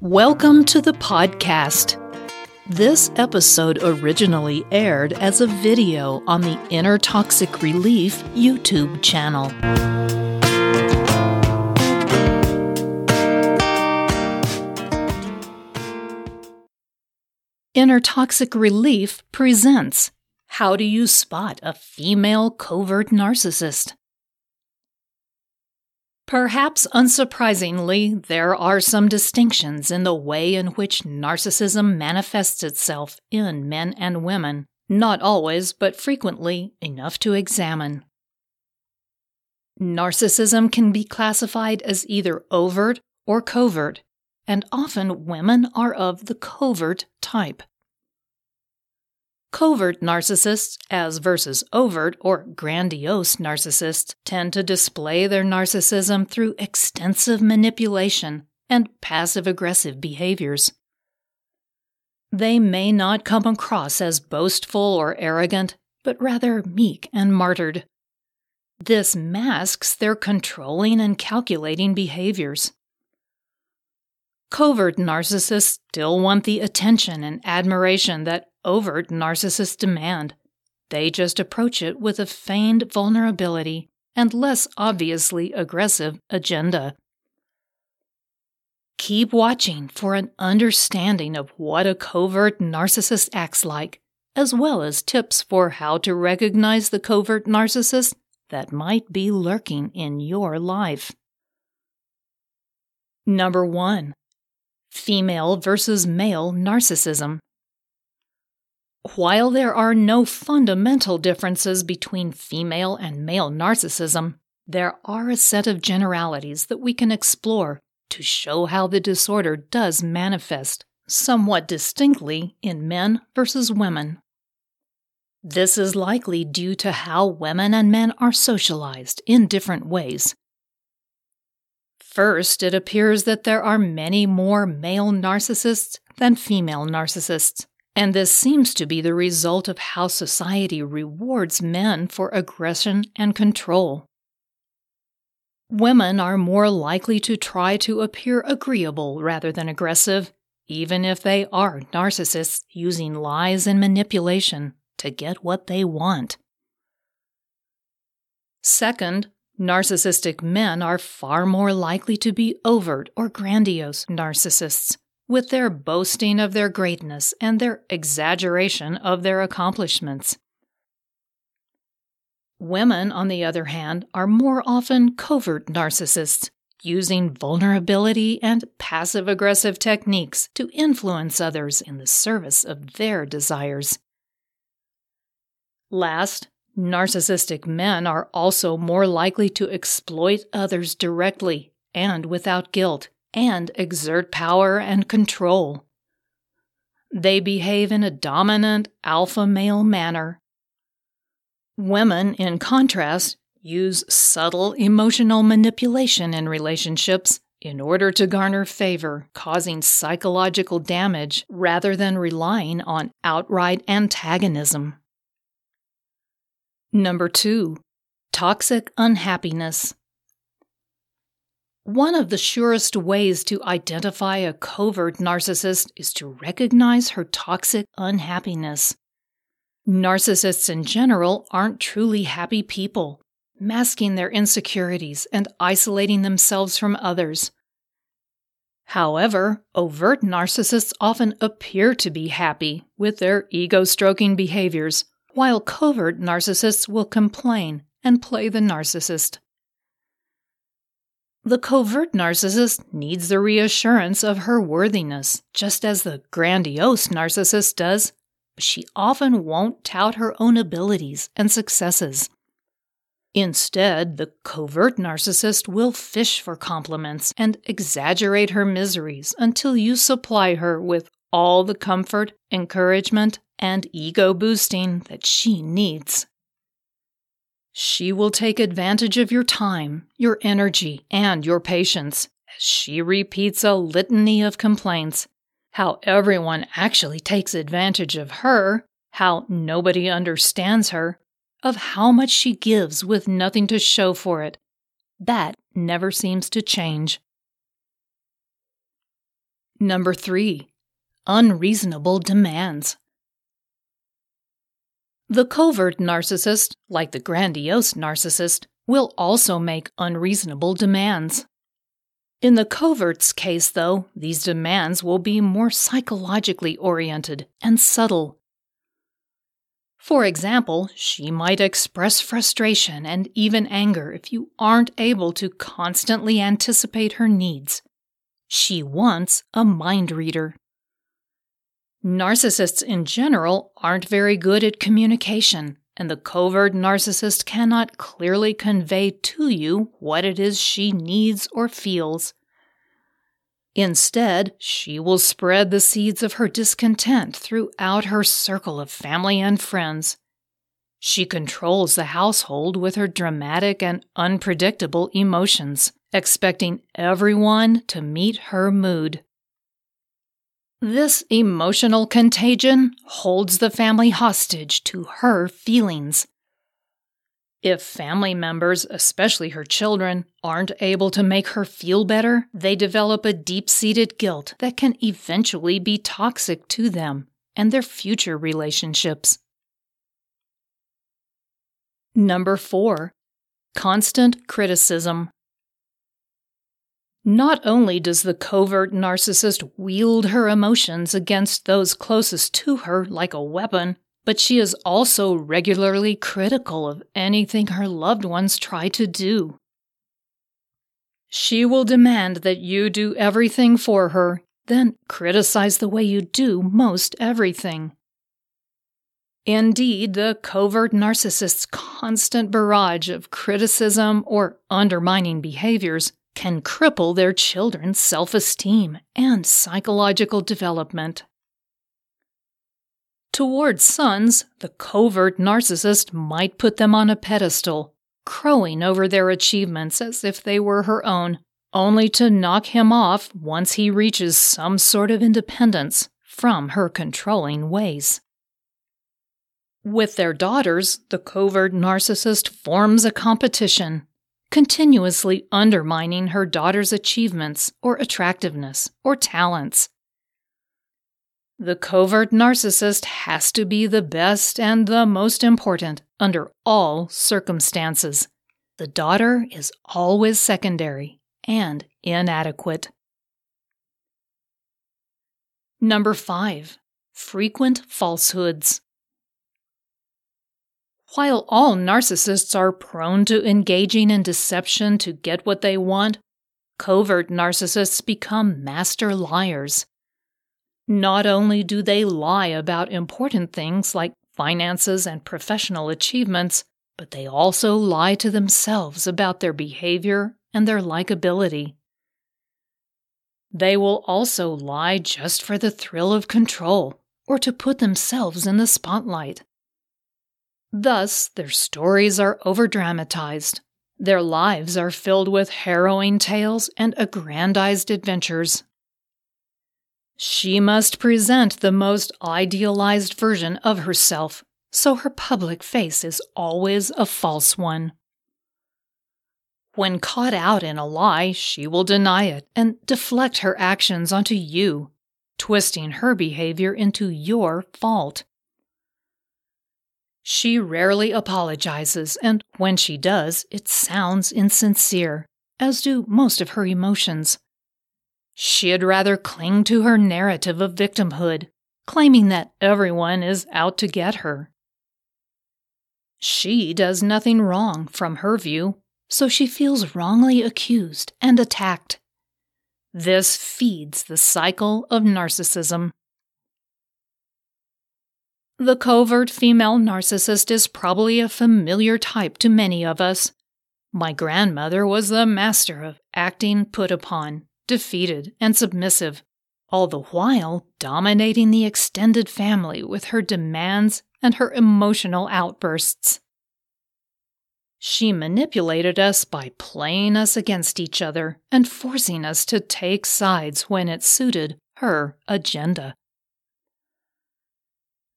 Welcome to the podcast. This episode originally aired as a video on the Inner Toxic Relief YouTube channel. Inner Toxic Relief presents How Do You Spot a Female Covert Narcissist? Perhaps unsurprisingly, there are some distinctions in the way in which narcissism manifests itself in men and women, not always, but frequently enough to examine. Narcissism can be classified as either overt or covert, and often women are of the covert type. Covert narcissists, as versus overt or grandiose narcissists, tend to display their narcissism through extensive manipulation and passive aggressive behaviors. They may not come across as boastful or arrogant, but rather meek and martyred. This masks their controlling and calculating behaviors. Covert narcissists still want the attention and admiration that overt narcissists demand. They just approach it with a feigned vulnerability and less obviously aggressive agenda. Keep watching for an understanding of what a covert narcissist acts like, as well as tips for how to recognize the covert narcissist that might be lurking in your life. Number 1 Female versus male narcissism. While there are no fundamental differences between female and male narcissism, there are a set of generalities that we can explore to show how the disorder does manifest somewhat distinctly in men versus women. This is likely due to how women and men are socialized in different ways. First, it appears that there are many more male narcissists than female narcissists and this seems to be the result of how society rewards men for aggression and control. Women are more likely to try to appear agreeable rather than aggressive, even if they are narcissists using lies and manipulation to get what they want. Second, narcissistic men are far more likely to be overt or grandiose narcissists with their boasting of their greatness and their exaggeration of their accomplishments. Women, on the other hand, are more often covert narcissists, using vulnerability and passive aggressive techniques to influence others in the service of their desires. Last, narcissistic men are also more likely to exploit others directly and without guilt and exert power and control. They behave in a dominant alpha male manner. Women, in contrast, use subtle emotional manipulation in relationships in order to garner favor, causing psychological damage rather than relying on outright antagonism. Number two, toxic unhappiness. One of the surest ways to identify a covert narcissist is to recognize her toxic unhappiness. Narcissists in general aren't truly happy people, masking their insecurities and isolating themselves from others. However, overt narcissists often appear to be happy with their ego stroking behaviors, while covert narcissists will complain and play the narcissist. The covert narcissist needs the reassurance of her worthiness, just as the grandiose narcissist does, but she often won't tout her own abilities and successes. Instead, the covert narcissist will fish for compliments and exaggerate her miseries until you supply her with all the comfort, encouragement, and ego boosting that she needs. She will take advantage of your time, your energy, and your patience as she repeats a litany of complaints. How everyone actually takes advantage of her, how nobody understands her, of how much she gives with nothing to show for it. That never seems to change. Number three, unreasonable demands. The covert narcissist, like the grandiose narcissist, will also make unreasonable demands. In the covert's case, though, these demands will be more psychologically oriented and subtle. For example, she might express frustration and even anger if you aren't able to constantly anticipate her needs. She wants a mind reader. Narcissists in general aren't very good at communication, and the covert narcissist cannot clearly convey to you what it is she needs or feels. Instead, she will spread the seeds of her discontent throughout her circle of family and friends. She controls the household with her dramatic and unpredictable emotions, expecting everyone to meet her mood. This emotional contagion holds the family hostage to her feelings. If family members, especially her children, aren't able to make her feel better, they develop a deep seated guilt that can eventually be toxic to them and their future relationships. Number four, constant criticism. Not only does the covert narcissist wield her emotions against those closest to her like a weapon, but she is also regularly critical of anything her loved ones try to do. She will demand that you do everything for her, then criticize the way you do most everything. Indeed, the covert narcissist's constant barrage of criticism or undermining behaviors can cripple their children's self esteem and psychological development. Towards sons, the covert narcissist might put them on a pedestal, crowing over their achievements as if they were her own, only to knock him off once he reaches some sort of independence from her controlling ways. With their daughters, the covert narcissist forms a competition continuously undermining her daughter's achievements or attractiveness or talents. The covert narcissist has to be the best and the most important under all circumstances. The daughter is always secondary and inadequate. Number 5. Frequent falsehoods. While all narcissists are prone to engaging in deception to get what they want, covert narcissists become master liars. Not only do they lie about important things like finances and professional achievements, but they also lie to themselves about their behavior and their likability. They will also lie just for the thrill of control or to put themselves in the spotlight. Thus, their stories are overdramatized. Their lives are filled with harrowing tales and aggrandized adventures. She must present the most idealized version of herself, so her public face is always a false one. When caught out in a lie, she will deny it and deflect her actions onto you, twisting her behavior into your fault. She rarely apologizes, and when she does, it sounds insincere, as do most of her emotions. She'd rather cling to her narrative of victimhood, claiming that everyone is out to get her. She does nothing wrong from her view, so she feels wrongly accused and attacked. This feeds the cycle of narcissism. The covert female narcissist is probably a familiar type to many of us. My grandmother was the master of acting put upon, defeated, and submissive, all the while dominating the extended family with her demands and her emotional outbursts. She manipulated us by playing us against each other and forcing us to take sides when it suited her agenda.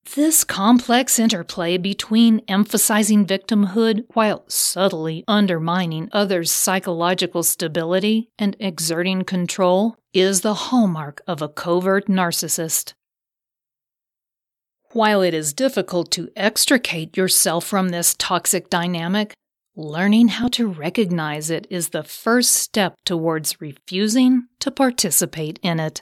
This complex interplay between emphasizing victimhood while subtly undermining others' psychological stability and exerting control is the hallmark of a covert narcissist. While it is difficult to extricate yourself from this toxic dynamic, learning how to recognize it is the first step towards refusing to participate in it.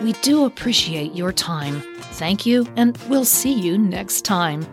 We do appreciate your time. Thank you, and we'll see you next time.